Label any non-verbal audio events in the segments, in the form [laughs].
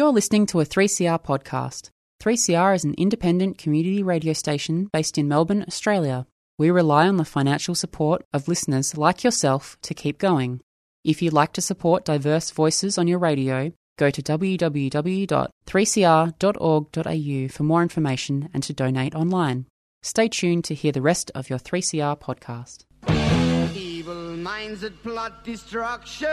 You're listening to a 3CR podcast. 3CR is an independent community radio station based in Melbourne, Australia. We rely on the financial support of listeners like yourself to keep going. If you'd like to support diverse voices on your radio, go to www.3cr.org.au for more information and to donate online. Stay tuned to hear the rest of your 3CR podcast. Evil minds that plot destruction,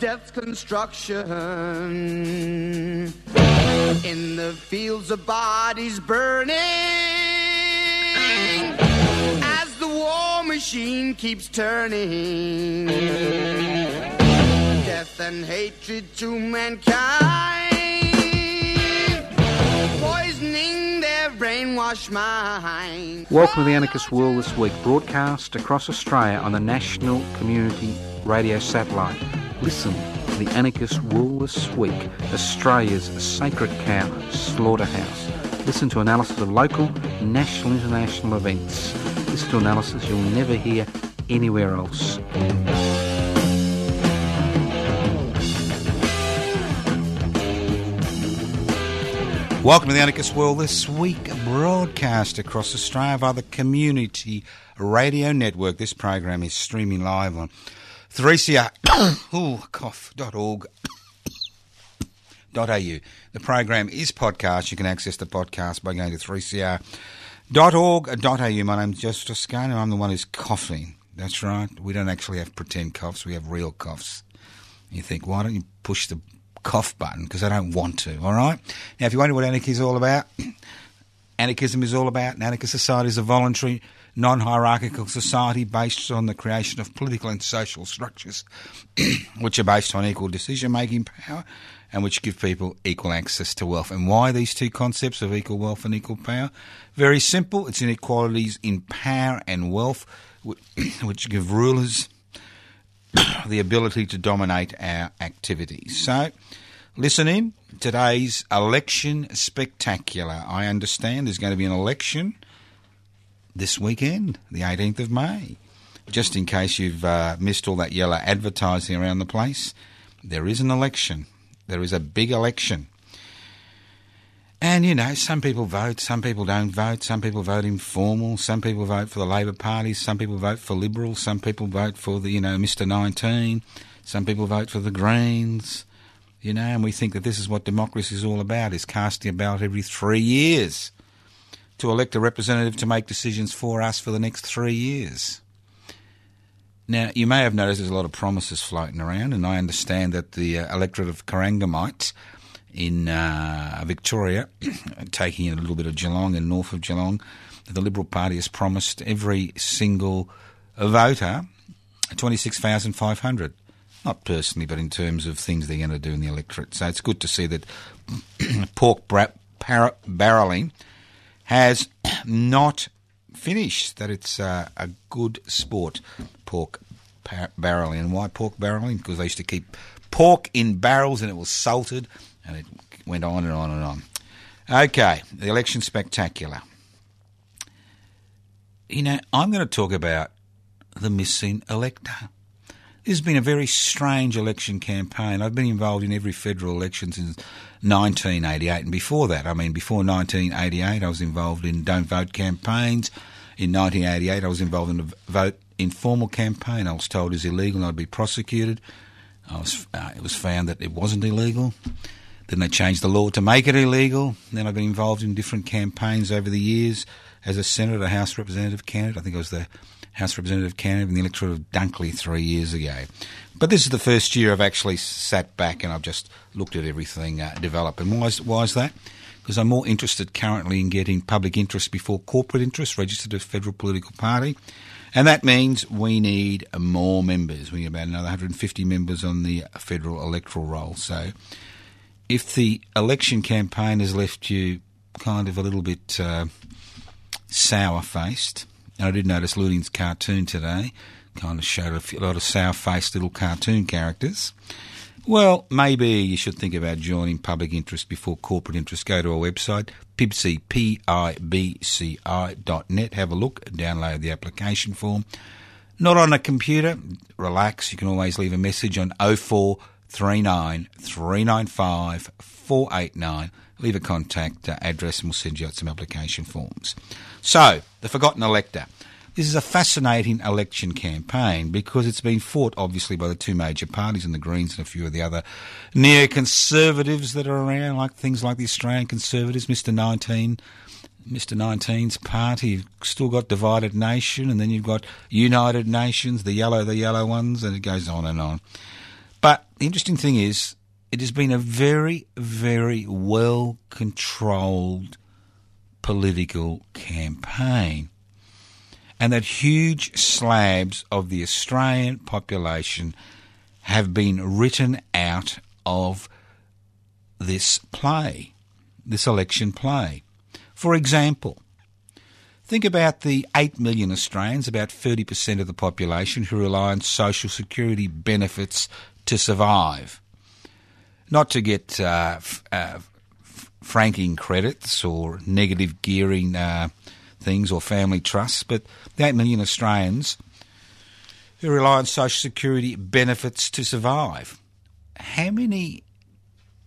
death's construction. In the fields of bodies burning, as the war machine keeps turning. Death and hatred to mankind, poisoning their brainwashed mind. Welcome to the Anarchist World this week, broadcast across Australia on the National Community Radio Satellite. Listen to the Anarchist World this week, Australia's sacred cow slaughterhouse. Listen to analysis of local, national, international events. Listen to analysis you'll never hear anywhere else. Welcome to the Anarchist World this week, broadcast across Australia via the Community Radio Network. This program is streaming live on 3CR, [coughs] ooh. The program is podcast. You can access the podcast by going to 3cr.org.au. My name's Joseph Toscano. I'm the one who's coughing. That's right. We don't actually have pretend coughs. We have real coughs. You think, why don't you push the cough button? Because I don't want to, all right? Now, if you wonder what anarchy is all about, anarchism is all about. An anarchist society is a voluntary, non hierarchical society based on the creation of political and social structures [clears throat] which are based on equal decision making power and which give people equal access to wealth. And why these two concepts of equal wealth and equal power? Very simple. It's inequalities in power and wealth [clears throat] which give rulers [clears throat] the ability to dominate our activities. So, listen in. Today's election spectacular. I understand there's going to be an election this weekend, the 18th of May. Just in case you've uh, missed all that yellow advertising around the place, there is an election. There is a big election. And, you know, some people vote, some people don't vote, some people vote informal, some people vote for the Labor Party, some people vote for Liberal, some people vote for the, you know, Mr 19, some people vote for the Greens, you know, and we think that this is what democracy is all about, is casting a ballot every three years to elect a representative to make decisions for us for the next three years. Now, you may have noticed there's a lot of promises floating around, and I understand that the uh, electorate of Corangamite in uh, Victoria, [coughs] taking in a little bit of Geelong and north of Geelong, the Liberal Party has promised every single voter 26,500. Not personally, but in terms of things they're going to do in the electorate. So it's good to see that [clears throat] pork par- barrelling has [clears throat] not finished, that it's uh, a good sport, pork par- barrelling. And why pork barrelling? Because they used to keep pork in barrels and it was salted and it went on and on and on. Okay, the election spectacular. You know, I'm going to talk about the missing elector. This has been a very strange election campaign. I've been involved in every federal election since 1988, and before that, I mean, before 1988, I was involved in don't vote campaigns. In 1988, I was involved in a vote informal campaign. I was told it was illegal and I'd be prosecuted. I was, uh, it was found that it wasn't illegal. Then they changed the law to make it illegal. Then I've been involved in different campaigns over the years as a senator, a House representative candidate. I think I was the House representative candidate in the electorate of Dunkley three years ago. But this is the first year I've actually sat back and I've just looked at everything uh, develop. And why is, why is that? Because I'm more interested currently in getting public interest before corporate interest registered as a federal political party. And that means we need more members. We need about another 150 members on the federal electoral roll. So if the election campaign has left you kind of a little bit uh, sour faced, and I did notice Leunig's cartoon today kind of showed a, few, a lot of sour faced little cartoon characters. Well, maybe you should think about joining public interest before corporate interest. Go to our website, pibci, P-I-B-C-I dot net. Have a look, download the application form. Not on a computer? Relax. You can always leave a message on 0439 395 489. Leave a contact uh, address and we'll send you out some application forms. So, the Forgotten Elector. This is a fascinating election campaign because it's been fought obviously by the two major parties and the Greens and a few of the other neoconservatives that are around, like things like the Australian Conservatives, Mr. 19, Mr. 19's party. You've still got Divided Nation, and then you've got United Nations, the yellow, the yellow ones, and it goes on and on. But the interesting thing is, it has been a very, very well controlled political campaign. And that huge slabs of the Australian population have been written out of this play, this election play. For example, think about the 8 million Australians, about 30% of the population, who rely on social security benefits to survive. Not to get uh, f- uh, franking credits or negative gearing uh, things or family trusts, but the 8 million Australians who rely on social security benefits to survive. How many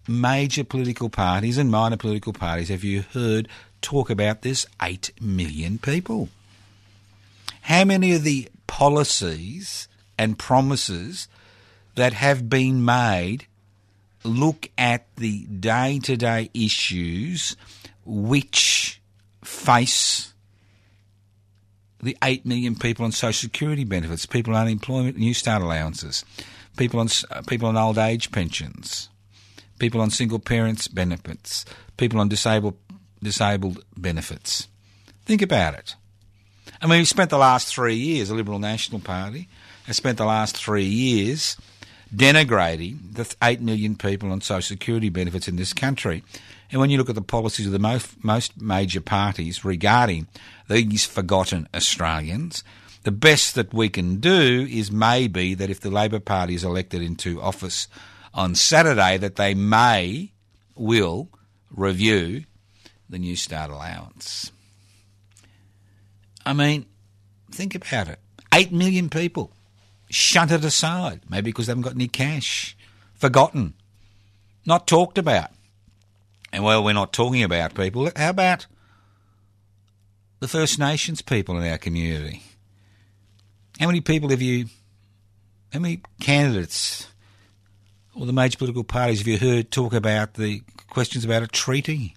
major political parties and minor political parties have you heard talk about this 8 million people? How many of the policies and promises that have been made look at the day to day issues which face the 8 million people on social security benefits, people on unemployment, new start allowances, people on, uh, people on old age pensions, people on single parents benefits, people on disabled disabled benefits. Think about it. I mean, we've spent the last three years, the Liberal National Party has spent the last three years denigrating the 8 million people on social security benefits in this country. And when you look at the policies of the most, most major parties regarding these forgotten Australians, the best that we can do is maybe that if the Labor Party is elected into office on Saturday, that they may, will review the New Start allowance. I mean, think about it. Eight million people shunted aside, maybe because they haven't got any cash, forgotten, not talked about. And well, we're not talking about people. How about the First Nations people in our community? How many people have you, how many candidates or the major political parties have you heard talk about the questions about a treaty?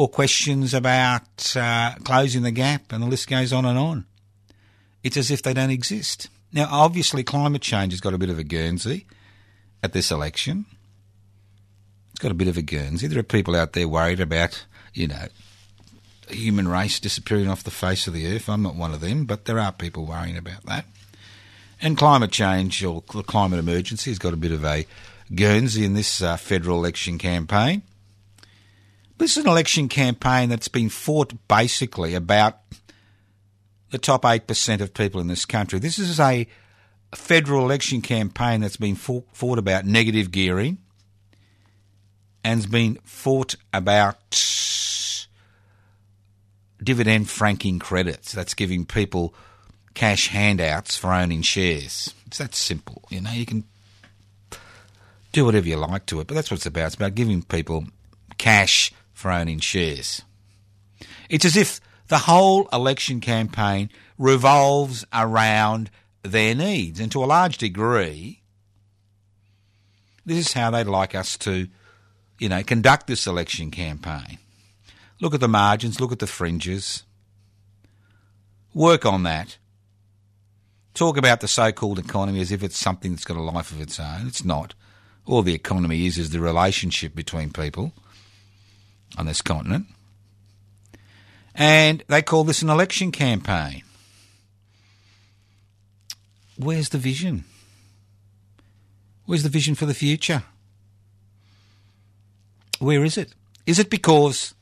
or questions about uh, closing the gap, and the list goes on and on. It's as if they don't exist. Now, obviously, climate change has got a bit of a Guernsey at this election. It's got a bit of a Guernsey. There are people out there worried about, you know, the human race disappearing off the face of the earth. I'm not one of them, but there are people worrying about that. And climate change or the climate emergency has got a bit of a Guernsey in this uh, federal election campaign. This is an election campaign that's been fought basically about the top 8% of people in this country. This is a federal election campaign that's been fought, about negative gearing and has been fought about dividend franking credits. That's giving people cash handouts for owning shares. It's that simple. You know, you can do whatever you like to it, but that's what it's about. It's about giving people cash for owning shares. It's as if the whole election campaign revolves around their needs, and to a large degree, this is how they'd like us to, you know, conduct this election campaign. Look at the margins, look at the fringes, work on that. Talk about the so called economy as if it's something that's got a life of its own. It's not. All the economy is is the relationship between people on this continent. And they call this an election campaign. Where's the vision? Where's the vision for the future? Where is it? Is it because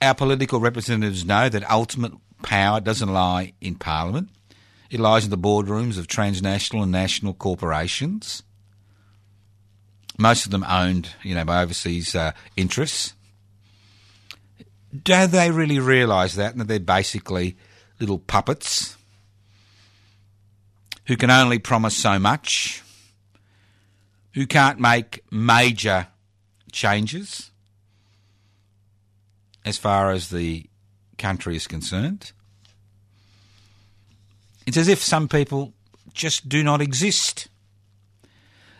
our political representatives know that ultimate power doesn't lie in Parliament? It lies in the boardrooms of transnational and national corporations most of them owned, you know, by overseas uh, interests. Do they really realise that, and that they're basically little puppets who can only promise so much, who can't make major changes as far as the country is concerned. It's as if some people just do not exist.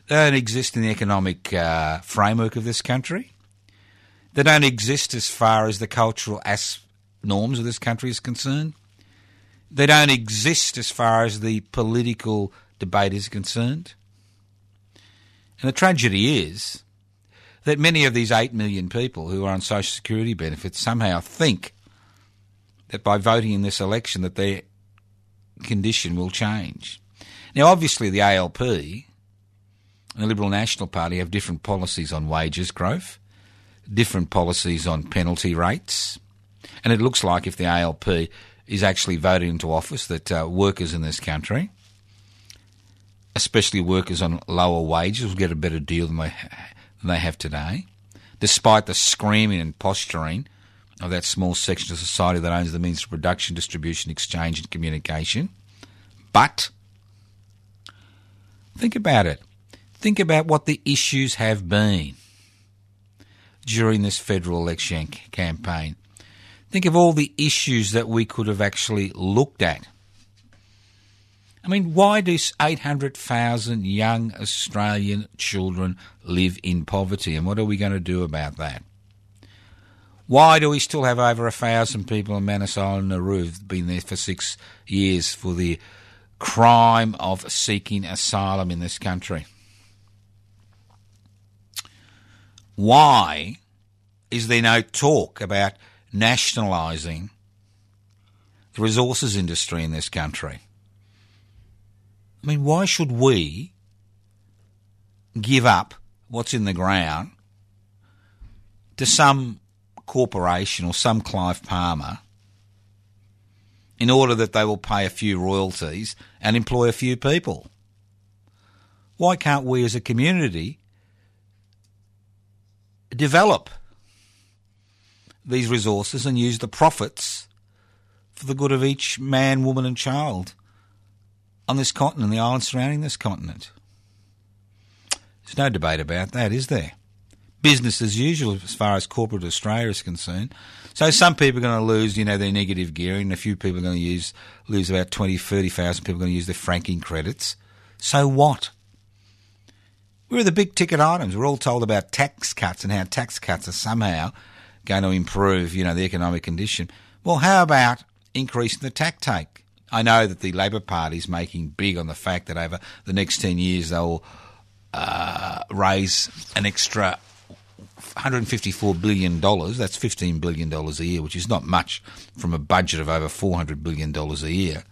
They don't exist in the economic uh, framework of this country. They don't exist as far as the cultural as- norms of this country is concerned. They don't exist as far as the political debate is concerned. And the tragedy is that many of these 8 million people who are on social security benefits somehow think that by voting in this election that their condition will change. Now obviously the ALP and the Liberal National Party have different policies on wages growth, different policies on penalty rates, and it looks like if the ALP is actually voted into office that uh, workers in this country, especially workers on lower wages, will get a better deal than they, than they have today, despite the screaming and posturing of that small section of society that owns the means of production, distribution, exchange, and communication. But think about it. Think about what the issues have been during this federal election campaign. Think of all the issues that we could have actually looked at. I mean, why do 800,000 young Australian children live in poverty and what are we going to do about that? Why do we still have over a thousand people in Manus Island Nauru who've been there for six years for the crime of seeking asylum in this country? Why is there no talk about nationalising the resources industry in this country? I mean, why should we give up what's in the ground to some corporation or some Clive Palmer in order that they will pay a few royalties and employ a few people? Why can't we as a community develop these resources and use the profits for the good of each man, woman, and child on this continent, the islands surrounding this continent. There's no debate about that, is there? Business as usual as far as corporate Australia is concerned. So some people are going to lose, you know, their negative gearing. A few people are going to use lose about 20, 30,000 people are going to use their franking credits. So what? We're the big ticket items. We're all told about tax cuts and how tax cuts are somehow going to improve, you know, the economic condition. Well, how about increasing the tax take? I know that the Labor Party is making big on the fact that over the next 10 years they'll uh, raise an extra $154 billion. That's $15 billion a year, which is not much from a budget of over $400 billion a year.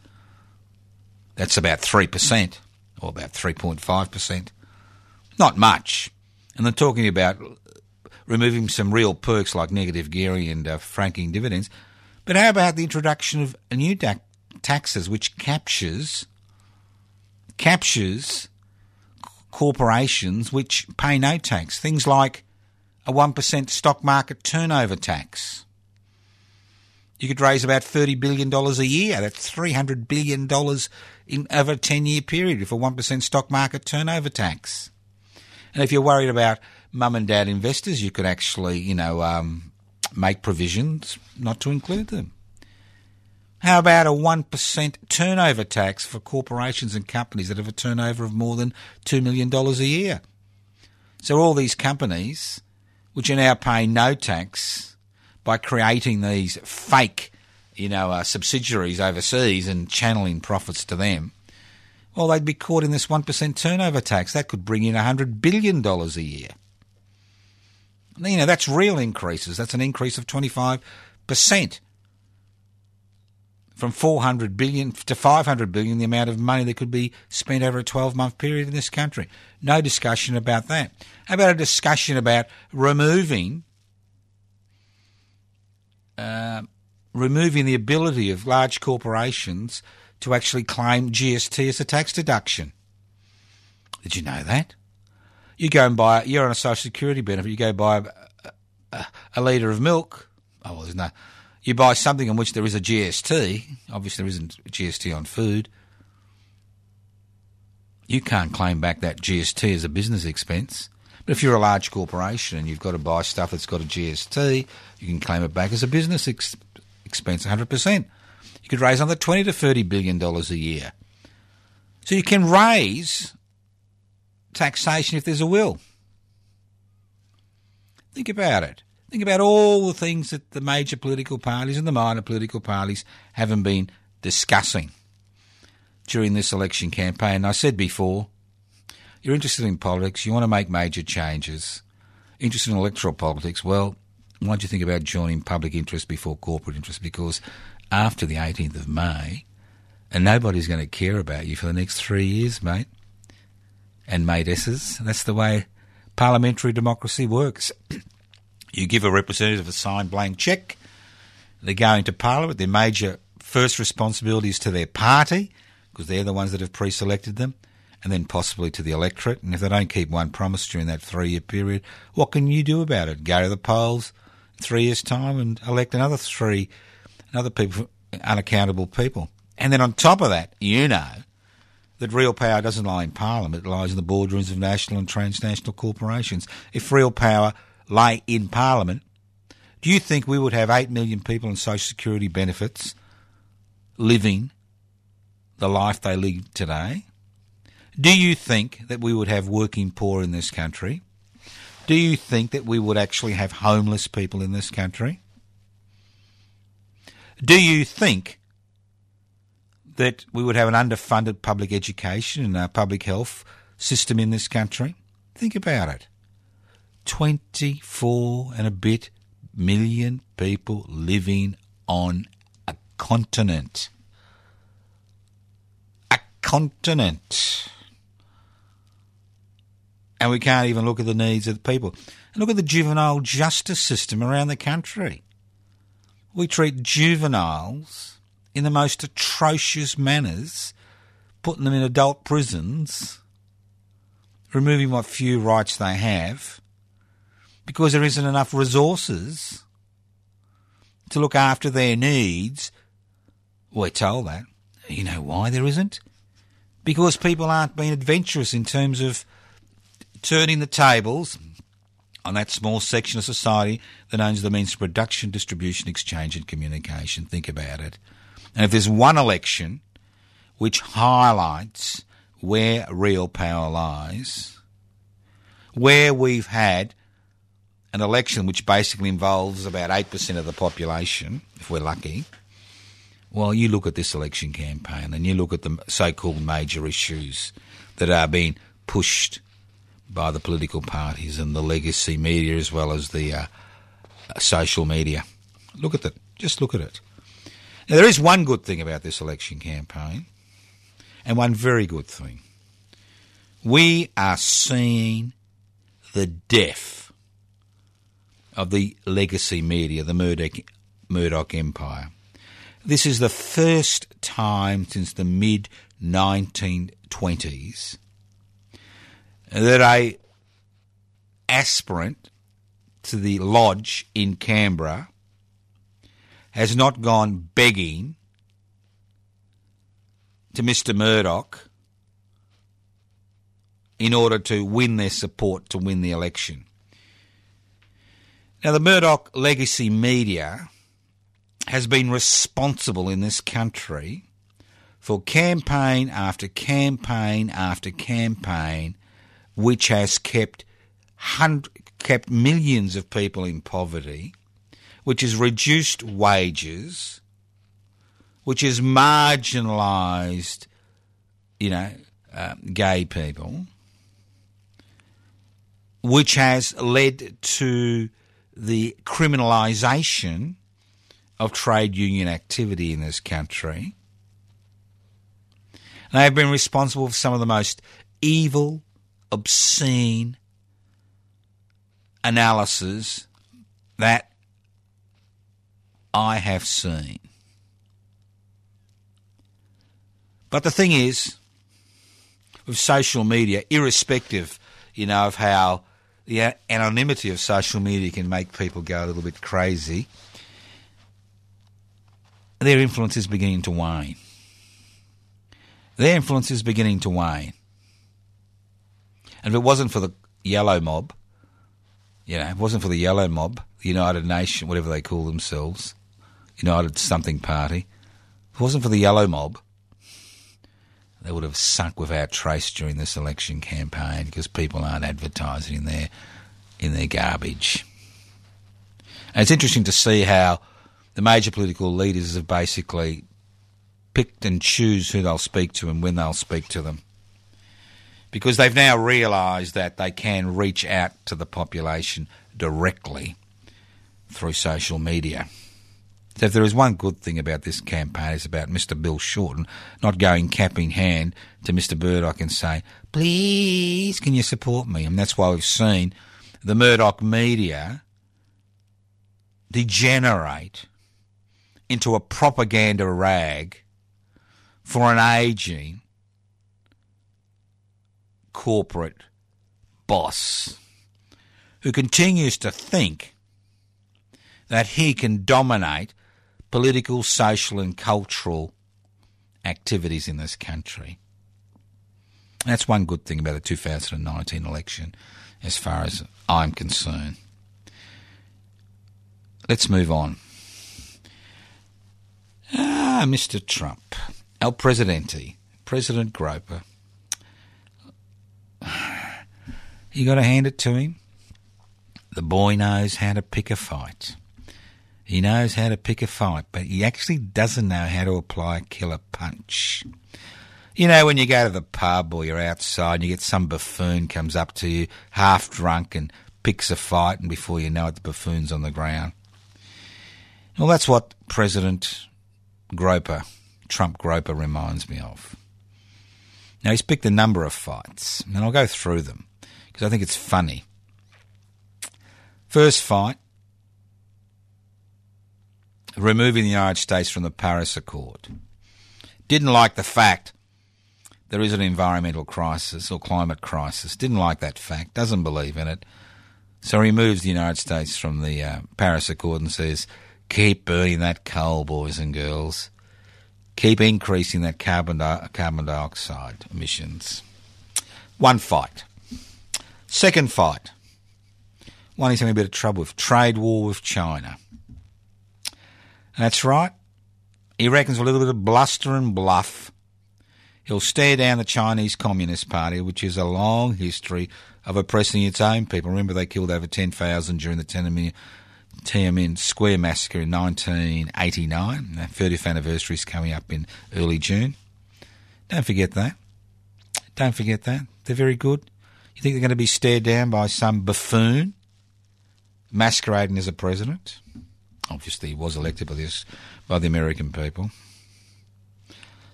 That's about 3%, or about 3.5%. Not much. And they're talking about removing some real perks like negative gearing and uh, franking dividends. But how about the introduction of a new da- taxes which captures captures corporations which pay no tax? Things like a 1% stock market turnover tax. You could raise about $30 billion a year. That's $300 billion in over a 10 year period with a 1% stock market turnover tax. And if you're worried about mum and dad investors, you could actually, you know, um, make provisions not to include them. How about a 1% turnover tax for corporations and companies that have a turnover of more than $2 million a year? So all these companies, which are now paying no tax by creating these fake, you know, uh, subsidiaries overseas and channeling profits to them, well, they'd be caught in this 1% turnover tax. That could bring in $100 billion a year. You know, that's real increases. That's an increase of 25% from 400 billion to 500 billion, the amount of money that could be spent over a 12 month period in this country. No discussion about that. How about a discussion about removing uh, removing the ability of large corporations to actually claim GST as a tax deduction? Did you know that? You go and buy, you're on a social security benefit, you go buy a, a, a litre of milk. Oh, well, there's no, You buy something on which there is a GST, obviously there isn't GST on food. You can't claim back that GST as a business expense. But if you're a large corporation and you've got to buy stuff that's got a GST, you can claim it back as a business ex- expense 100%. You could raise another 20 to 30 billion dollars a year. So you can raise taxation if there's a will. Think about it. Think about all the things that the major political parties and the minor political parties haven't been discussing during this election campaign. I said before, you're interested in politics, you want to make major changes, interested in electoral politics, well, why don't you think about joining public interest before corporate interest? Because after the 18th of May, and nobody's going to care about you for the next three years, mate. And mateesses, that's the way parliamentary democracy works. [clears throat] you give a representative a signed blank cheque, they go into parliament, their major first responsibility is to their party, because they're the ones that have pre-selected them, and then possibly to the electorate. And if they don't keep one promise during that three-year period, what can you do about it? Go to the polls in three years' time and elect another three, another people, unaccountable people. And then on top of that, you know that real power doesn't lie in Parliament, it lies in the boardrooms of national and transnational corporations. If real power lay in Parliament, do you think we would have 8 million people on social security benefits living the life they live today? Do you think that we would have working poor in this country? Do you think that we would actually have homeless people in this country? Do you think that we would have an underfunded public education and a public health system in this country? Think about it. 24 and a bit million people living on a continent. A continent. And we can't even look at the needs of the people. And look at the juvenile justice system around the country. We treat juveniles in the most atrocious manners, putting them in adult prisons, removing what few rights they have, because there isn't enough resources to look after their needs. We're told that. You know why there isn't? Because people aren't being adventurous in terms of turning the tables on that small section of society that owns the means of production, distribution, exchange, and communication. Think about it. And if there's one election which highlights where real power lies, where we've had an election which basically involves about 8% of the population, if we're lucky, well, you look at this election campaign and you look at the so called major issues that are being pushed by the political parties and the legacy media as well as the uh, social media. Look at it. Just look at it. Now, there is one good thing about this election campaign, and one very good thing. We are seeing the death of the legacy media, the Murdoch, Murdoch empire. This is the first time since the mid 1920s that a aspirant to the lodge in Canberra has not gone begging to Mr. Murdoch in order to win their support to win the election. Now, the Murdoch legacy media has been responsible in this country for campaign after campaign after campaign, which has kept kept millions of people in poverty which has reduced wages, which has marginalised, you know, uh, gay people, which has led to the criminalisation of trade union activity in this country. They have been responsible for some of the most evil, obscene analysis that I have seen. But the thing is, with social media, irrespective, you know, of how the anonymity of social media can make people go a little bit crazy, their influence is beginning to wane. Their influence is beginning to wane. And if it wasn't for the yellow mob, you know, if it wasn't for the yellow mob, the United Nation, whatever they call themselves, United something party, if it wasn't for the yellow mob, they would have sunk without trace during this election campaign because people aren't advertising in their in their garbage. And it's interesting to see how the major political leaders have basically picked and choose who they'll speak to and when they'll speak to them. Because they've now realised that they can reach out to the population directly through social media. So if there is one good thing about this campaign, it's about Mr. Bill Shorten not going cap in hand to Mr. Murdoch and say, please, can you support me? And that's why we've seen the Murdoch media degenerate into a propaganda rag for an ageing corporate boss who continues to think that he can dominate political, social, and cultural activities in this country. That's one good thing about the 2019 election, as far as I'm concerned. Let's move on. Ah, Mr. Trump, El Presidente, President Groper. You got to hand it to him. The boy knows how to pick a fight. He knows how to pick a fight, but he actually doesn't know how to apply a killer punch. You know, when you go to the pub or you're outside and you get some buffoon comes up to you, half drunk, and picks a fight, and before you know it, the buffoon's on the ground. Well, that's what President Groper, Trump Groper, reminds me of. Now, he's picked a number of fights, and I'll go through them because I think it's funny. First fight, removing the United States from the Paris Accord. Didn't like the fact there is an environmental crisis or climate crisis. Didn't like that fact. Doesn't believe in it. So removes the United States from the uh, Paris Accord and says, keep burning that coal, boys and girls. Keep increasing that carbon, di- carbon dioxide emissions. One fight. Second fight. One he's having a bit of trouble with trade war with China. That's right. He reckons a little bit of bluster and bluff. He'll stare down the Chinese Communist Party, which has a long history of oppressing its own people. Remember, they killed over 10,000 during the Tiananmen, Tiananmen Square massacre in 1989. The 30th anniversary is coming up in early June. Don't forget that. Don't forget that. They're very good. You think they're going to be stared down by some buffoon masquerading as a president? Obviously, he was elected by this by the American people.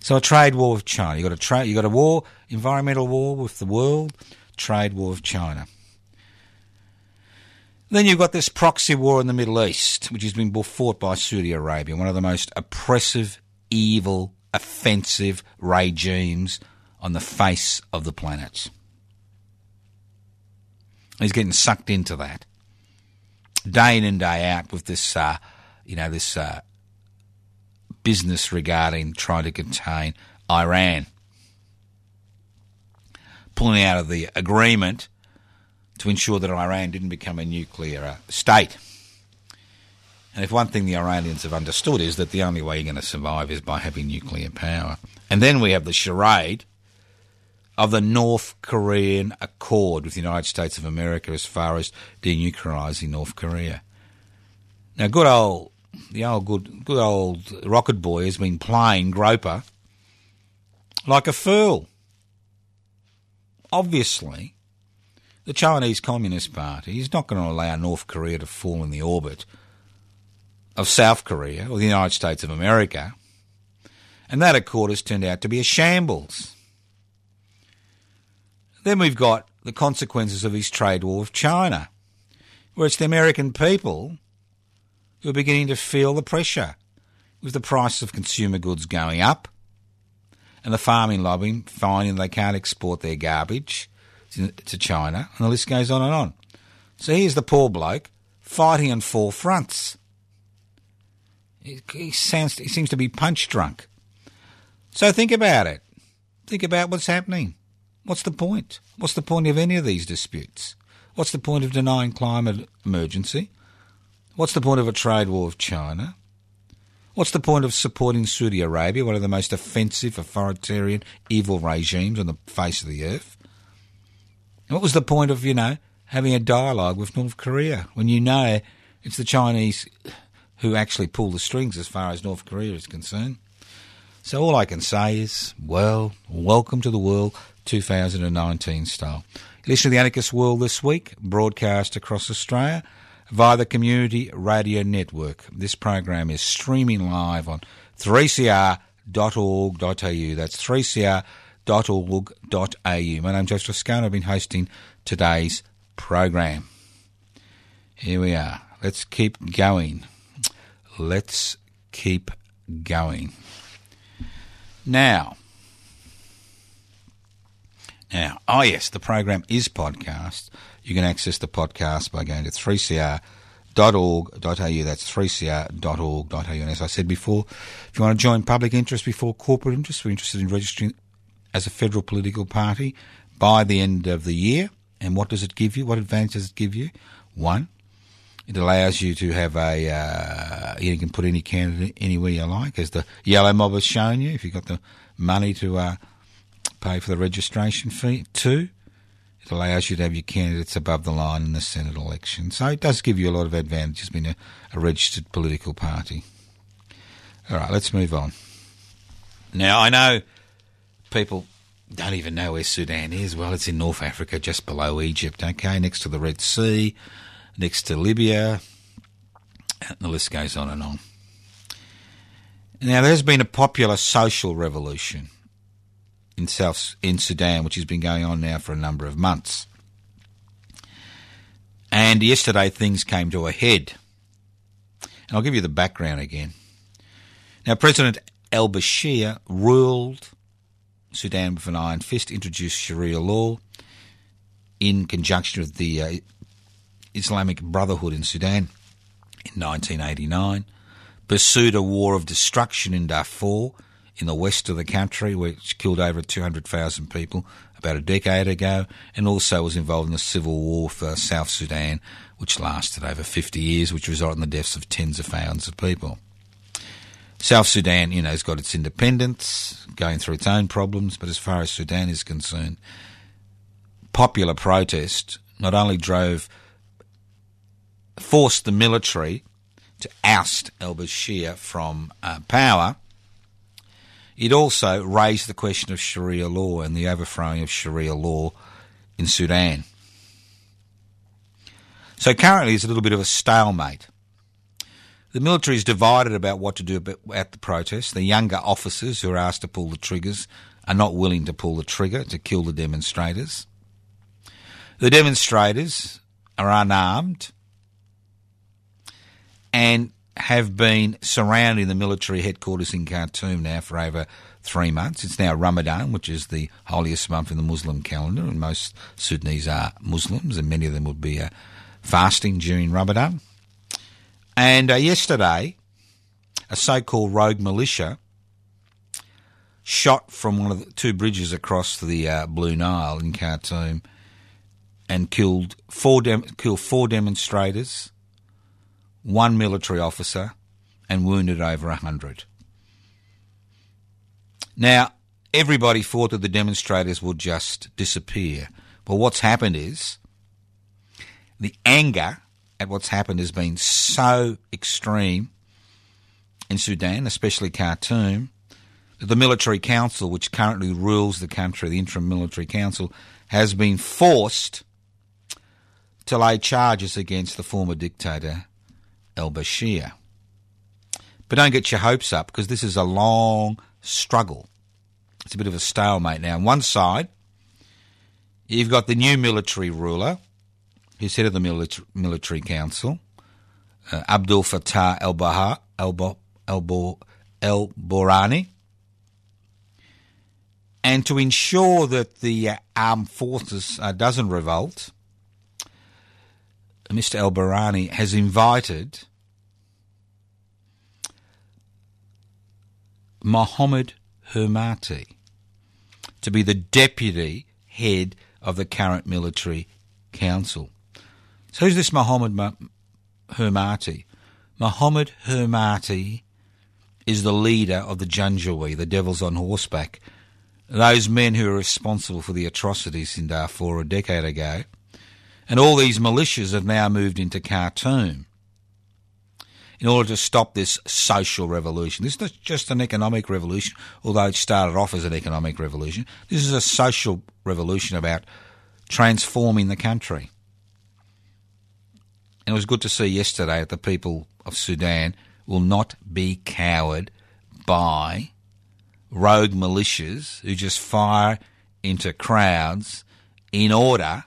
So a trade war with China. You got a trade. You got a war, environmental war with the world. Trade war with China. Then you've got this proxy war in the Middle East, which has been fought by Saudi Arabia, one of the most oppressive, evil, offensive regimes on the face of the planet. He's getting sucked into that day in and day out with this, uh, you know, this uh, business regarding trying to contain Iran. Pulling out of the agreement to ensure that Iran didn't become a nuclear uh, state. And if one thing the Iranians have understood is that the only way you're going to survive is by having nuclear power. And then we have the charade of the North Korean Accord with the United States of America as far as denuclearising North Korea. Now, good old, the old good, good old rocket boy has been playing Groper like a fool. Obviously, the Chinese Communist Party is not going to allow North Korea to fall in the orbit of South Korea or the United States of America. And that accord has turned out to be a shambles. Then we've got the consequences of his trade war with China, where it's the American people who are beginning to feel the pressure with the price of consumer goods going up and the farming lobby finding they can't export their garbage to China, and the list goes on and on. So here's the poor bloke fighting on four fronts. He, sounds. He seems to be punch drunk. So think about it. Think about what's happening. What's the point? What's the point of any of these disputes? What's the point of denying climate emergency? What's the point of a trade war with China? What's the point of supporting Saudi Arabia, one of the most offensive, authoritarian, evil regimes on the face of the earth? What was the point of, you know, having a dialogue with North Korea when you know it's the Chinese who actually pull the strings as far as North Korea is concerned? So all I can say is, well, welcome to the world 2019 style. Listen to the Anarchist World this week, broadcast across Australia via the Community Radio Network. This program is streaming live on 3cr.org.au. That's 3cr.org.au. My name's Joe Toscano. I've been hosting today's program. Here we are. Let's keep going. Let's keep going. Now, now, oh yes, the program is podcast. You can access the podcast by going to 3cr.org.au. That's 3cr.org.au. And as I said before, if you want to join public interest before corporate interest, we're interested in registering as a federal political party by the end of the year. And what does it give you? What advantage does it give you? One, it allows you to have a, uh, you can put any candidate anywhere you like, as the yellow mob has shown you, if you've got the money to uh, pay for the registration fee. Two, it allows you to have your candidates above the line in the Senate election. So it does give you a lot of advantages being a, a registered political party. All right, let's move on. Now, I know people don't even know where Sudan is. Well, it's in North Africa, just below Egypt, okay, next to the Red Sea, next to Libya, and the list goes on and on. Now, there's been a popular social revolution in South in Sudan, which has been going on now for a number of months. And yesterday things came to a head. And I'll give you the background again. Now, President al Bashir ruled Sudan with an iron fist, introduced Sharia law in conjunction with the uh, Islamic Brotherhood in Sudan in 1989, pursued a war of destruction in Darfur in the west of the country, which killed over 200,000 people about a decade ago, and also was involved in the civil war for South Sudan, which lasted over 50 years, which resulted in the deaths of tens of thousands of people. South Sudan, you know, has got its independence, going through its own problems, but as far as Sudan is concerned, popular protest not only drove, forced the military to oust al Bashir from uh, power, it also raised the question of Sharia law and the overthrowing of Sharia law in Sudan. So currently, it's a little bit of a stalemate. The military is divided about what to do at the protest. The younger officers who are asked to pull the triggers are not willing to pull the trigger to kill the demonstrators. The demonstrators are unarmed and have been surrounding the military headquarters in Khartoum now for over three months. It's now Ramadan, which is the holiest month in the Muslim calendar, and most Sudanese are Muslims, and many of them would be uh, fasting during Ramadan. And uh, yesterday, a so called rogue militia shot from one of the two bridges across the uh, Blue Nile in Khartoum and killed four, killed four demonstrators, one military officer, and wounded over a hundred. Now, everybody thought that the demonstrators would just disappear. But what's happened is the anger at what's happened has been so extreme in Sudan, especially Khartoum, that the military council, which currently rules the country, the interim military council, has been forced to lay charges against the former dictator al Bashir. But don't get your hopes up because this is a long struggle. It's a bit of a stalemate now. On one side, you've got the new military ruler, who's head of the military, military council, uh, Abdul Fattah el Bahar el Burhani. And to ensure that the uh, armed forces uh, doesn't revolt, Mr. El Burhani has invited Mohammed Hemedti to be the deputy head of the current military council. So who's this Mohammed Ma- Hemedti? Mohammed Hemedti is the leader of the Janjaweed, the devils on horseback, those men who are responsible for the atrocities in Darfur a decade ago. And all these militias have now moved into Khartoum in order to stop this social revolution. This is not just an economic revolution, although it started off as an economic revolution. This is a social revolution about transforming the country. And it was good to see yesterday that the people of Sudan will not be cowed by rogue militias who just fire into crowds in order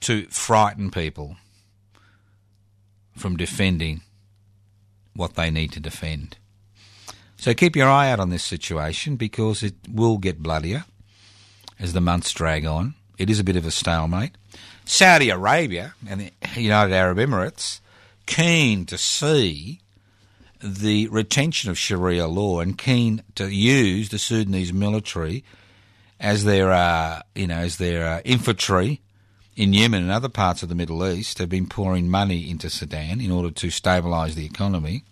to frighten people from defending what they need to defend. So keep your eye out on this situation because it will get bloodier as the months drag on. It is a bit of a stalemate. Saudi Arabia and the United Arab Emirates keen to see the retention of Sharia law and keen to use the Sudanese military as their, uh, you know, as their uh, infantry in Yemen and other parts of the Middle East have been pouring money into Sudan in order to stabilise the economy.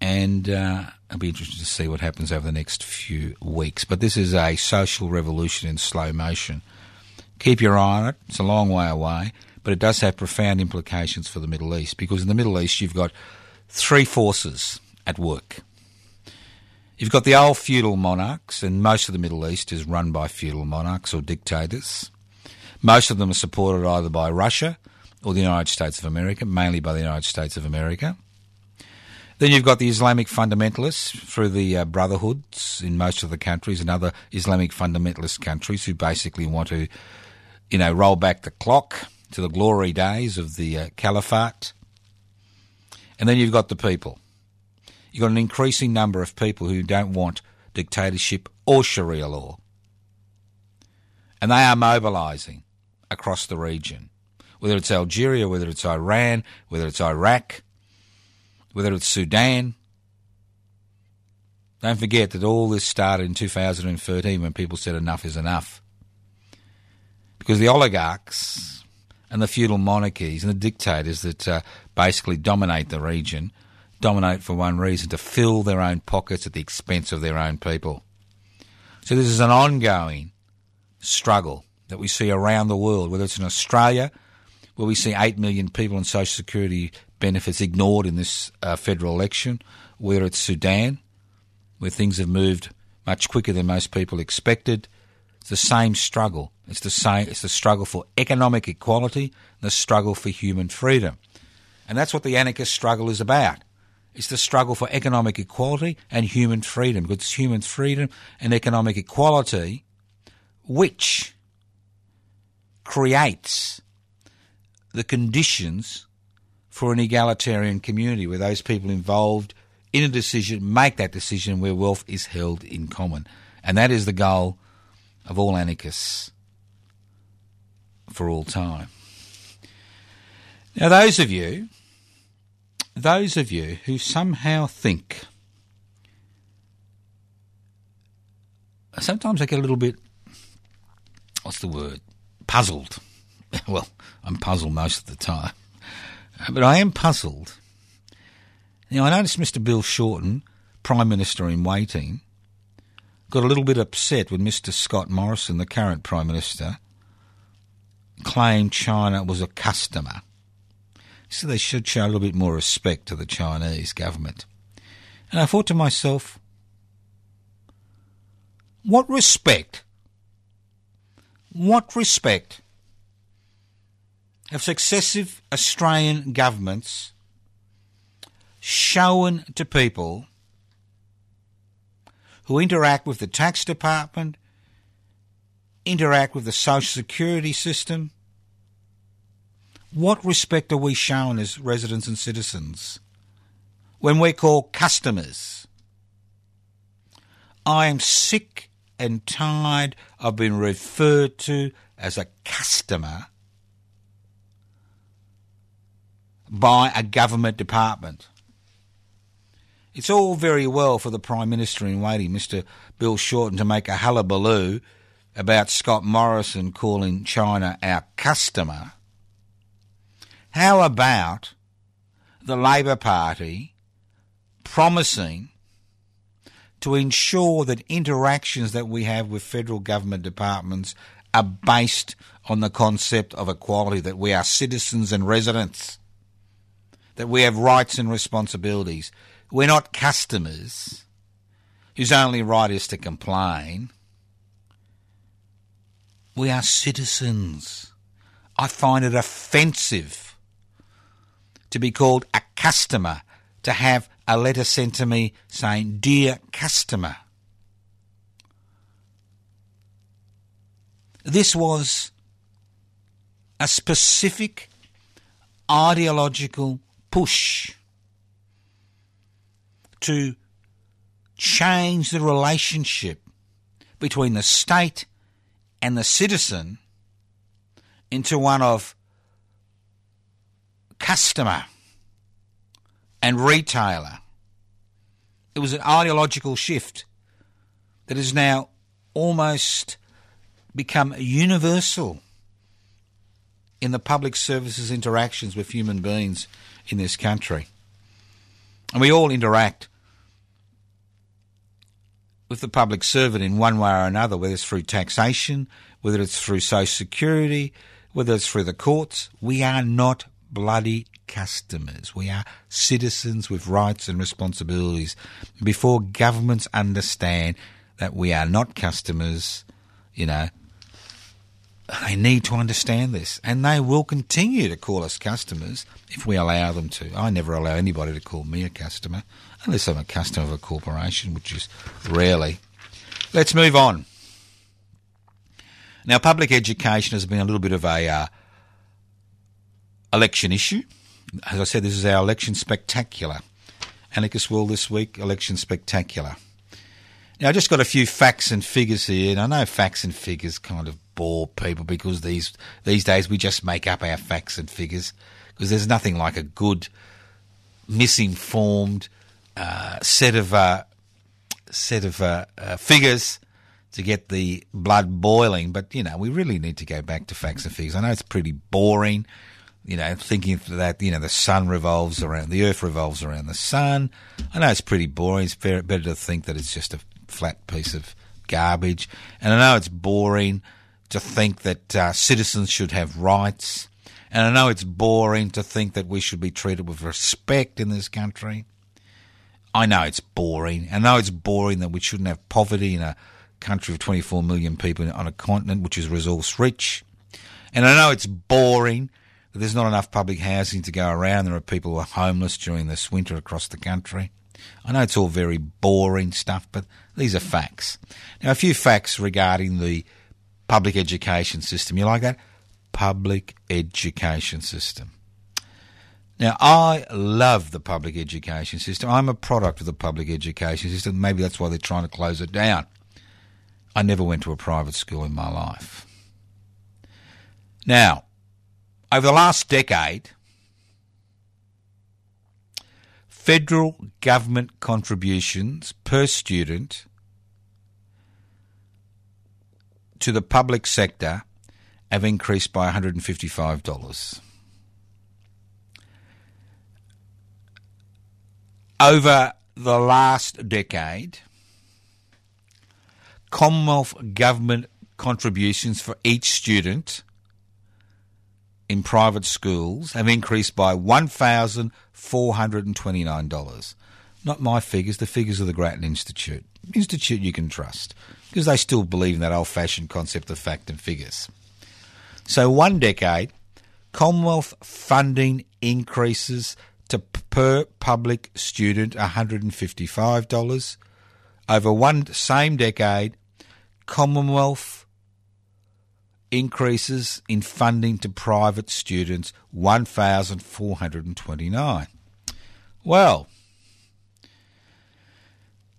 And uh, I'll be interested to see what happens over the next few weeks. But this is a social revolution in slow motion. Keep your eye on it. It's a long way away, but it does have profound implications for the Middle East because in the Middle East you've got three forces at work. You've got the old feudal monarchs, and most of the Middle East is run by feudal monarchs or dictators. Most of them are supported either by Russia or the United States of America, mainly by the United States of America. Then you've got the Islamic fundamentalists through the uh, brotherhoods in most of the countries and other Islamic fundamentalist countries who basically want to, you know, roll back the clock to the glory days of the uh, caliphate. And then you've got the people. You've got an increasing number of people who don't want dictatorship or Sharia law. And they are mobilising across the region, whether it's Algeria, whether it's Iran, whether it's Iraq, whether it's Sudan. Don't forget that all this started in 2013 when people said enough is enough. Because the oligarchs and the feudal monarchies and the dictators that uh, basically dominate the region dominate for one reason to fill their own pockets at the expense of their own people. So this is an ongoing struggle that we see around the world, whether it's in Australia, where we see 8 million people on social security benefits ignored in this uh, federal election, whether it's Sudan, where things have moved much quicker than most people expected. It's the same struggle. It's the same. It's the struggle for economic equality, the struggle for human freedom, and that's what the anarchist struggle is about. It's the struggle for economic equality and human freedom. Because it's human freedom and economic equality which creates the conditions for an egalitarian community where those people involved in a decision make that decision where wealth is held in common. And that is the goal of all anarchists for all time. Now, those of you, those of you who somehow think, sometimes I get a little bit what's the word? Puzzled. [laughs] well, I'm puzzled most of the time. Uh, but I am puzzled. Now, I noticed Mr. Bill Shorten, Prime Minister in waiting, got a little bit upset when Mr. Scott Morrison, the current Prime Minister, claimed China was a customer. So they should show a little bit more respect to the Chinese government. And I thought to myself, what respect what respect have successive Australian governments shown to people who interact with the tax department, interact with the social security system? What respect are we shown as residents and citizens when we're called customers? I am sick and tired of being referred to as a customer by a government department. It's all very well for the Prime Minister in waiting, Mr. Bill Shorten, to make a hullabaloo about Scott Morrison calling China our customer. How about the Labor Party promising to ensure that interactions that we have with federal government departments are based on the concept of equality, that we are citizens and residents, that we have rights and responsibilities. We're not customers whose only right is to complain. We are citizens. I find it offensive to be called a customer, to have a letter sent to me saying, Dear customer. This was a specific ideological push to change the relationship between the state and the citizen into one of customer and retailer. It was an ideological shift that has now almost become universal in the public services interactions with human beings in this country. And we all interact with the public servant in one way or another, whether it's through taxation, whether it's through social security, whether it's through the courts. We are not bloody customers. We are citizens with rights and responsibilities. Before governments understand that we are not customers, you know, they need to understand this. And they will continue to call us customers if we allow them to. I never allow anybody to call me a customer, unless I'm a customer of a corporation, which is rarely. Let's move on. Now, public education has been a little bit of a uh, election issue. As I said, this is our election spectacular. Anarchist World this week, election spectacular. Now, I just got a few facts and figures here, and I know facts and figures kind of bore people because these these days we just make up our facts and figures because there's nothing like a good misinformed uh, set of uh, set of uh, uh figures to get the blood boiling. But you know, we really need to go back to facts and figures. I know it's pretty boring you know, thinking that, you know, the sun revolves around, the earth revolves around the sun. I know it's pretty boring. It's better to think that it's just a flat piece of garbage. And I know it's boring to think that uh, citizens should have rights. And I know it's boring to think that we should be treated with respect in this country. I know it's boring. I know it's boring that we shouldn't have poverty in a country of 24 million people on a continent which is resource rich. And I know it's boring there's not enough public housing to go around. There are people who are homeless during this winter across the country. I know it's all very boring stuff, but these are facts. Now, a few facts regarding the public education system. You like that? Public education system. Now, I love the public education system. I'm a product of the public education system. Maybe that's why they're trying to close it down. I never went to a private school in my life. Now, over the last decade, federal government contributions per student to the public sector have increased by $155. Over the last decade, Commonwealth government contributions for each student in private schools have increased by $1,429. Not my figures, the figures of the Grattan Institute. Institute you can trust because they still believe in that old fashioned concept of fact and figures. So, one decade, Commonwealth funding increases to per public student $155. Over one same decade, Commonwealth increases in funding to private students 1,429. Well,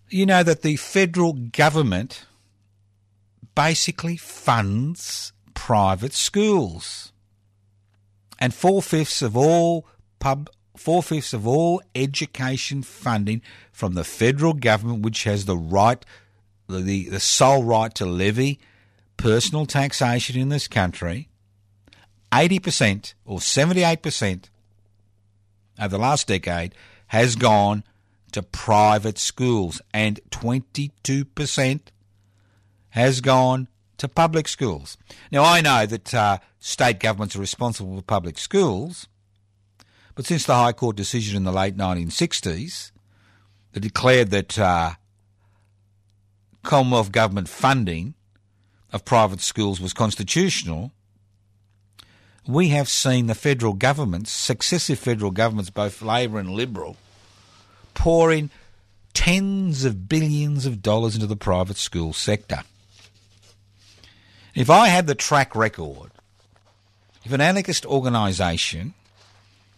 you know that the federal government basically funds private schools. And four fifths of all pub four fifths of all education funding from the federal government, which has the right, the, the, the sole right to levy personal taxation in this country, 80% or 78% over the last decade has gone to private schools and 22% has gone to public schools. Now, I know that uh, state governments are responsible for public schools, but since the High Court decision in the late 1960s that declared that uh, Commonwealth government funding of private schools was constitutional, we have seen the federal governments, successive federal governments, both Labor and Liberal, pouring tens of billions of dollars into the private school sector. If I had the track record, if an anarchist organisation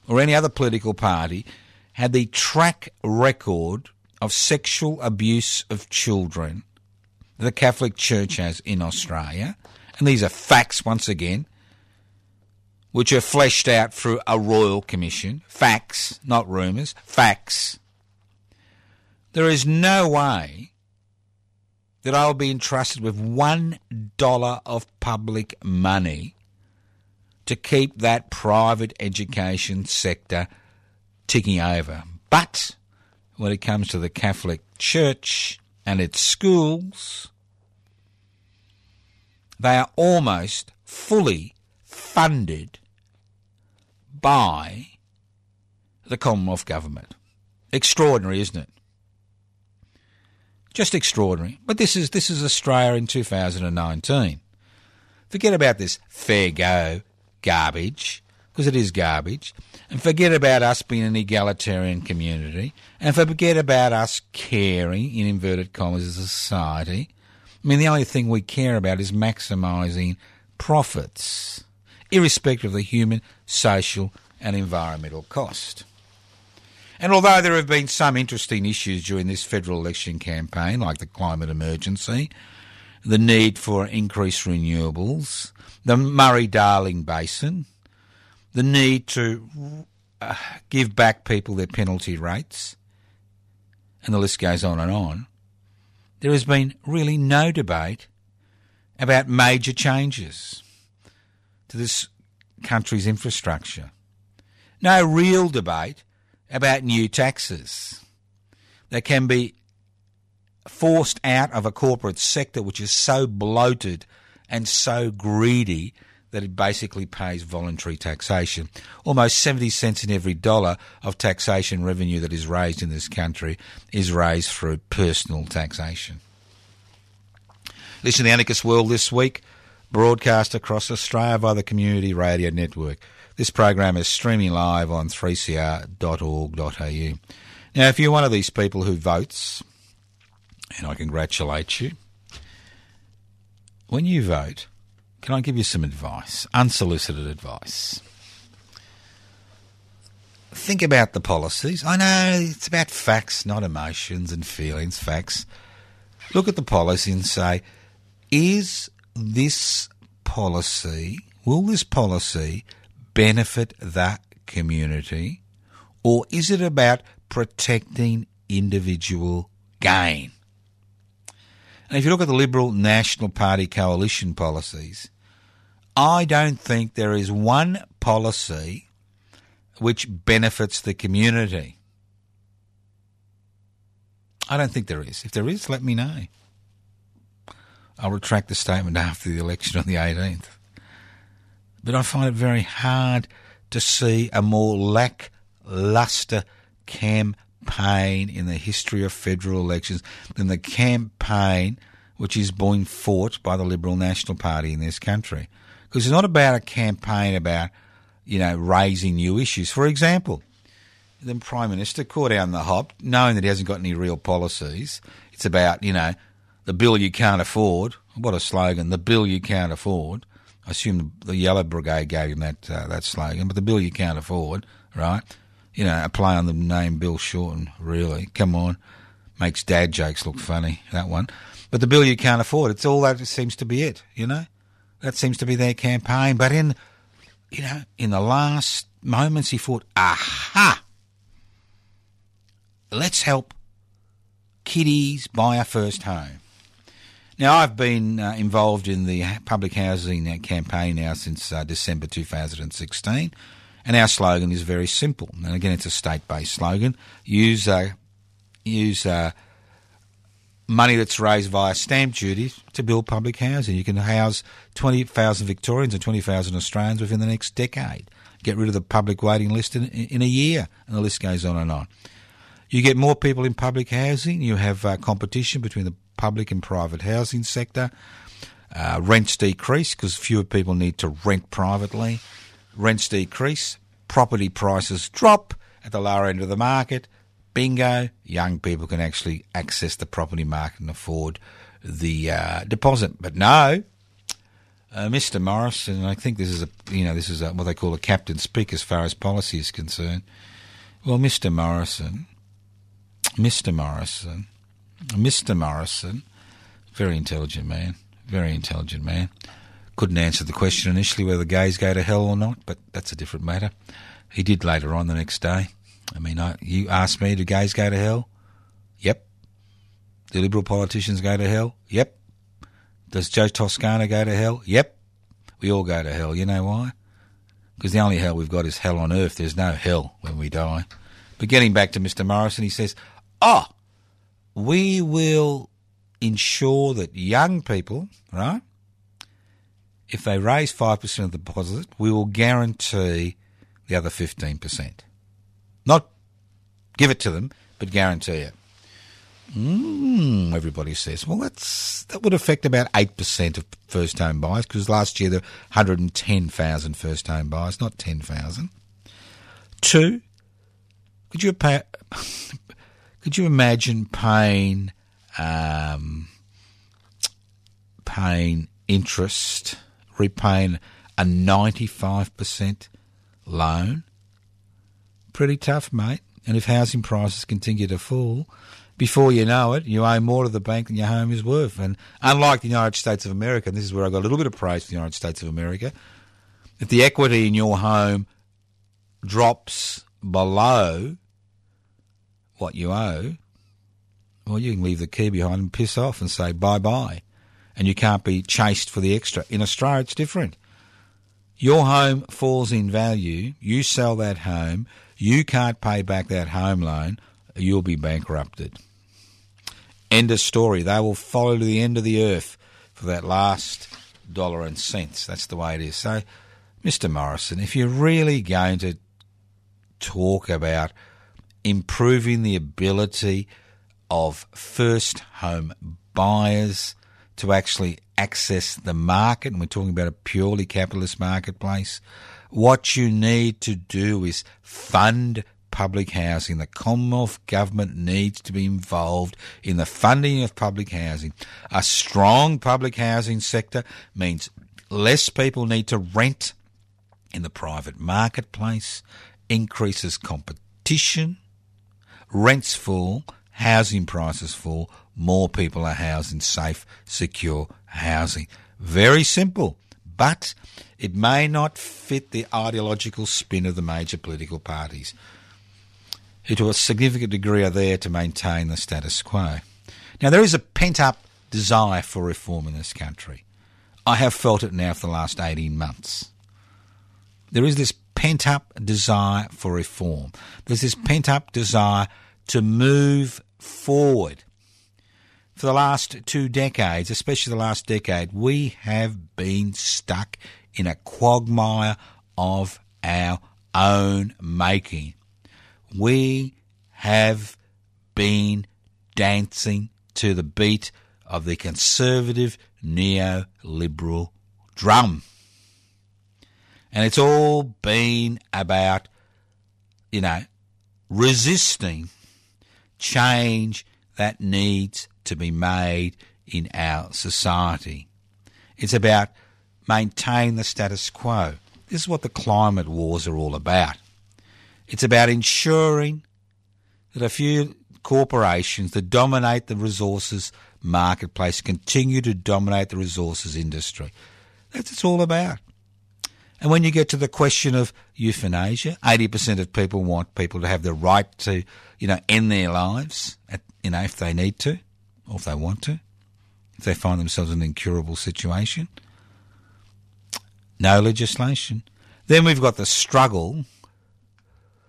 or any other political party had the track record of sexual abuse of children the Catholic Church has in Australia, and these are facts once again, which are fleshed out through a royal commission. Facts, not rumours, facts. There is no way that I will be entrusted with one dollar of public money to keep that private education sector ticking over. But when it comes to the Catholic Church and its schools, they are almost fully funded by the Commonwealth Government. Extraordinary, isn't it? Just extraordinary. But this is this is Australia in 2019. Forget about this fair go garbage, because it is garbage, and forget about us being an egalitarian community, and forget about us caring, in inverted commas, as a society. I mean, the only thing we care about is maximising profits, irrespective of the human, social, and environmental cost. And although there have been some interesting issues during this federal election campaign, like the climate emergency, the need for increased renewables, the Murray Darling Basin, the need to uh, give back people their penalty rates, and the list goes on and on, there has been really no debate about major changes to this country's infrastructure. No real debate about new taxes. That can be forced out of a corporate sector which is so bloated and so greedy that it basically pays voluntary taxation. Almost 70 cents in every dollar of taxation revenue that is raised in this country is raised through personal taxation. Listen to the Anarchist World this week, broadcast across Australia via the Community Radio Network. This program is streaming live on 3cr.org.au. Now, if you're one of these people who votes, and I congratulate you, when you vote, can I give you some advice? Unsolicited advice. Think about the policies. I know it's about facts, not emotions and feelings, facts. Look at the policy and say, is this policy, will this policy benefit that community, or is it about protecting individual gain? And if you look at the Liberal National Party coalition policies, I don't think there is one policy which benefits the community. I don't think there is. If there is, let me know. I'll retract the statement after the election on the 18th. But I find it very hard to see a more lackluster campaign campaign in the history of federal elections than the campaign which is being fought by the Liberal National Party in this country. Because it's not about a campaign about, you know, raising new issues. For example, the Prime Minister caught out on the hop, knowing that he hasn't got any real policies. It's about, you know, the bill you can't afford. What a slogan, the bill you can't afford. I assume the, Yellow Brigade gave him that, uh, that slogan, but the bill you can't afford, right? You know, a play on the name Bill Shorten, really. Come on. Makes dad jokes look funny, that one. But the bill you can't afford, it's all that seems to be it, you know? That seems to be their campaign. But in, you know, in the last moments, he thought, aha, let's help kiddies buy a first home. Now, I've been uh, involved in the public housing campaign now since uh, December 2016, and our slogan is very simple. And again, it's a state-based slogan: use uh, use uh, money that's raised via stamp duty to build public housing. You can house 20,000 Victorians and 20,000 Australians within the next decade. Get rid of the public waiting list in, in a year, and the list goes on and on. You get more people in public housing. You have uh, competition between the public and private housing sector. Uh, rents decrease because fewer people need to rent privately. Rents decrease. Property prices drop at the lower end of the market. Bingo, young people can actually access the property market and afford the uh, deposit. But no, uh, Mr. Morrison, I think this is a you know this is a, what they call a captain's pick as far as policy is concerned. Well, Mr. Morrison, Mr. Morrison Mr. Morrison, very intelligent man, very intelligent man. Couldn't answer the question initially whether gays go to hell or not, but that's a different matter. He did later on the next day. I mean, I, you asked me, do gays go to hell? Yep. Do liberal politicians go to hell? Yep. Does Joe Toscano go to hell? Yep. We all go to hell. You know why? Because the only hell we've got is hell on earth. There's no hell when we die. But getting back to Mr. Morrison, he says, Oh, we will ensure that young people, right, if they raise 5% of the deposit, we will guarantee the other 15%. Not give it to them, but guarantee it. Mm, everybody says, well, that's that would affect about 8% of first home buyers because last year there were 110,000 first home buyers, not 10,000. Two, could you pay, [laughs] could you imagine paying um, paying interest, repaying a ninety five percent loan? Pretty tough, mate. And if housing prices continue to fall, before you know it, you owe more to the bank than your home is worth. And unlike the United States of America, and this is where I got a little bit of praise for the United States of America, if the equity in your home drops below what you owe, well, you can leave the key behind and piss off and say bye bye. And you can't be chased for the extra. In Australia, it's different. Your home falls in value, you sell that home, you can't pay back that home loan, you'll be bankrupted. End of story. They will follow to the end of the earth for that last dollar and cents. That's the way it is. So, Mr. Morrison, if you're really going to talk about improving the ability of first home buyers to actually access the market, and we're talking about a purely capitalist marketplace, what you need to do is fund public housing. The Commonwealth Government needs to be involved in the funding of public housing. A strong public housing sector means less people need to rent in the private marketplace, increases competition, rents fall, housing prices fall, more people are housed in safe, secure housing. Very simple, but it may not fit the ideological spin of the major political parties, who to a significant degree are there to maintain the status quo. Now, there is a pent up desire for reform in this country. I have felt it now for the last 18 months. There is this pent up desire for reform. There's this pent up desire to move forward. For the last two decades, especially the last decade, we have been stuck in a quagmire of our own making. We have been dancing to the beat of the conservative neoliberal drum. And it's all been about, you know, resisting change that needs to be made in our society. It's about maintaining the status quo. This is what the climate wars are all about. It's about ensuring that a few corporations that dominate the resources marketplace continue to dominate the resources industry. That's what it's all about. And when you get to the question of euthanasia, 80% of people want people to have the right to, you know, end their lives, at, you know, if they need to, or if they want to, if they find themselves in an incurable situation. No legislation. Then we've got the struggle,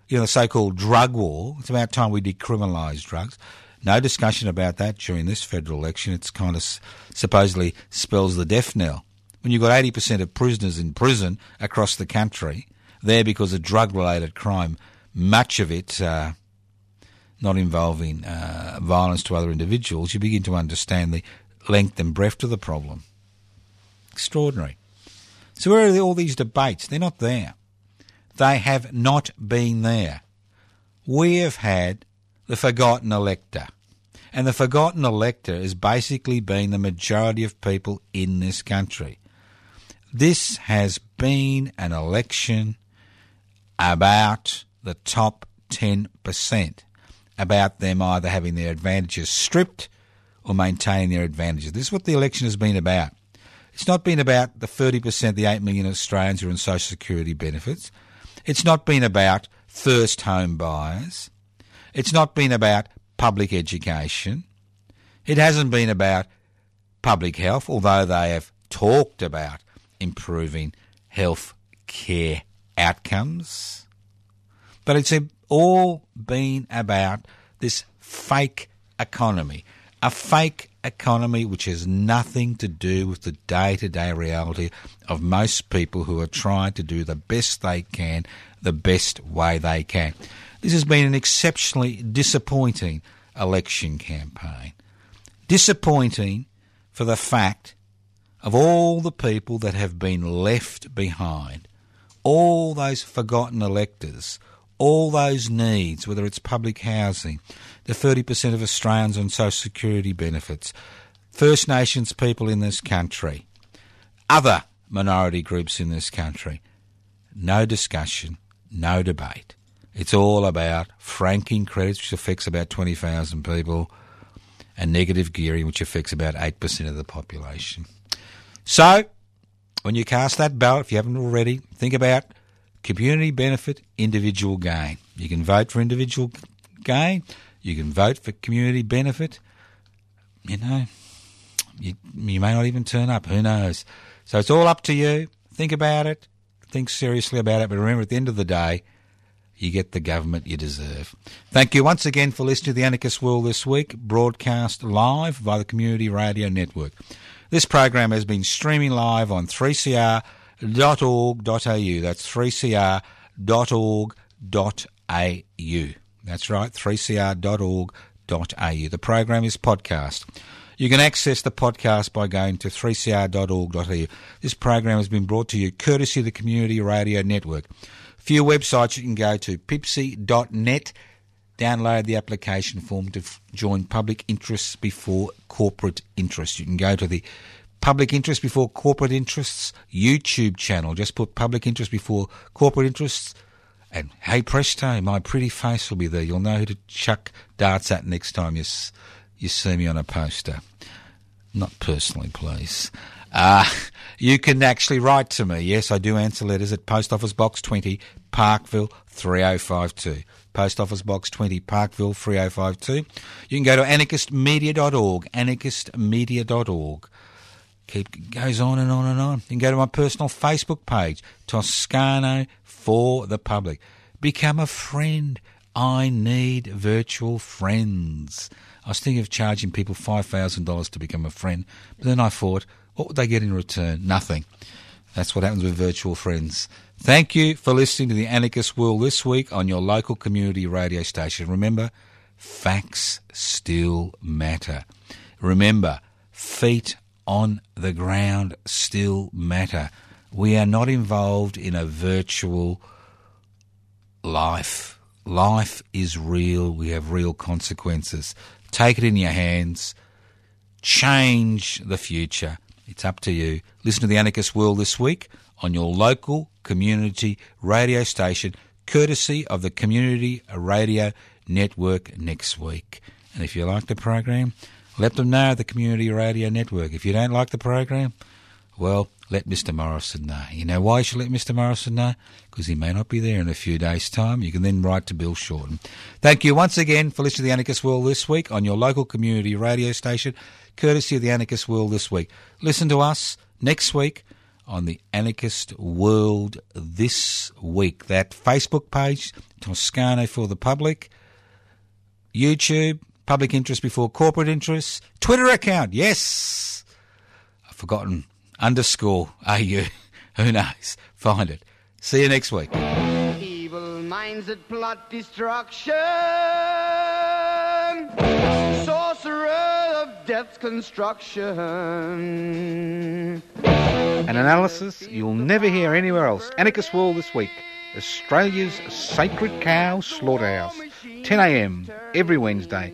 you know, the so-called drug war. It's about time we decriminalise drugs. No discussion about that during this federal election. It's kind of supposedly spells the death knell. When you've got 80% of prisoners in prison across the country, there because of drug-related crime, much of it uh, not involving uh, violence to other individuals, you begin to understand the length and breadth of the problem. Extraordinary. So where are all these debates? They're not there. They have not been there. We have had the forgotten elector. And the forgotten elector has basically been the majority of people in this country. This has been an election about the top 10%, about them either having their advantages stripped or maintaining their advantages. This is what the election has been about. It's not been about the 30%, the 8 million Australians who are on social security benefits. It's not been about first home buyers. It's not been about public education. It hasn't been about public health, although they have talked about improving health care outcomes. But it's all been about this fake economy, a fake economy which has nothing to do with the day to day reality of most people who are trying to do the best they can, the best way they can. This has been an exceptionally disappointing election campaign. Disappointing for the fact of all the people that have been left behind, all those forgotten electors, all those needs, whether it's public housing, the 30% of Australians on social security benefits, First Nations people in this country, other minority groups in this country. No discussion, no debate. It's all about franking credits, which affects about 20,000 people, and negative gearing, which affects about 8% of the population. So, when you cast that ballot, if you haven't already, think about community benefit, individual gain. You can vote for individual gain, you can vote for community benefit. You know, you, you may not even turn up, who knows? So it's all up to you. Think about it, think seriously about it, but remember at the end of the day, you get the government you deserve. Thank you once again for listening to the Anarchist World this week, broadcast live by the Community Radio Network. This program has been streaming live on 3cr.org.au. That's 3cr.org.au. That's right, 3cr.org.au. The program is podcast. You can access the podcast by going to 3cr.org.au. This program has been brought to you courtesy of the Community Radio Network. Few websites you can go to pipsy.net. Download the application form to f- join public interests before corporate interests. You can go to the Public Interest Before Corporate Interests YouTube channel. Just put Public Interest Before Corporate Interests. And hey presto, my pretty face will be there. You'll know who to chuck darts at next time you, you see me on a poster. Not personally, please. Uh, [laughs] you can actually write to me. Yes, I do answer letters at Post Office Box 20, Parkville 3052. Post Office Box 20, Parkville 3052. You can go to anarchistmedia.org, anarchistmedia.org. Keep goes on and on and on. You can go to my personal Facebook page, Toscano for the public. Become a friend. I need virtual friends. I was thinking of charging people $5,000 to become a friend, but then I thought, what would they get in return? Nothing. That's what happens with virtual friends. Thank you for listening to the Anarchist World this week on your local community radio station. Remember, facts still matter. Remember, feet on the ground still matter. We are not involved in a virtual life. Life is real. We have real consequences. Take it in your hands. Change the future. It's up to you. Listen to the Anarchist World this week on your local community radio station, courtesy of the Community Radio Network next week. And if you like the program, let them know at the Community Radio Network. If you don't like the program, Well, let Mr. Morrison know. You know why you should let Mr. Morrison know? Because he may not be there in a few days' time. You can then write to Bill Shorten. Thank you once again for listening to the Anarchist World this week on your local community radio station, courtesy of the Anarchist World this week. Listen to us next week on the Anarchist World this week. That Facebook page, Toscano for the Public, YouTube, Public Interest Before Corporate Interests, Twitter account, yes. I've forgotten underscore AU. [laughs] Who knows? Find it. See you next week. Evil minds that plot destruction. Sorcerer of death's construction. An analysis you'll never hear anywhere else. Anarchist World this week. Australia's sacred cow slaughterhouse. 10am every Wednesday.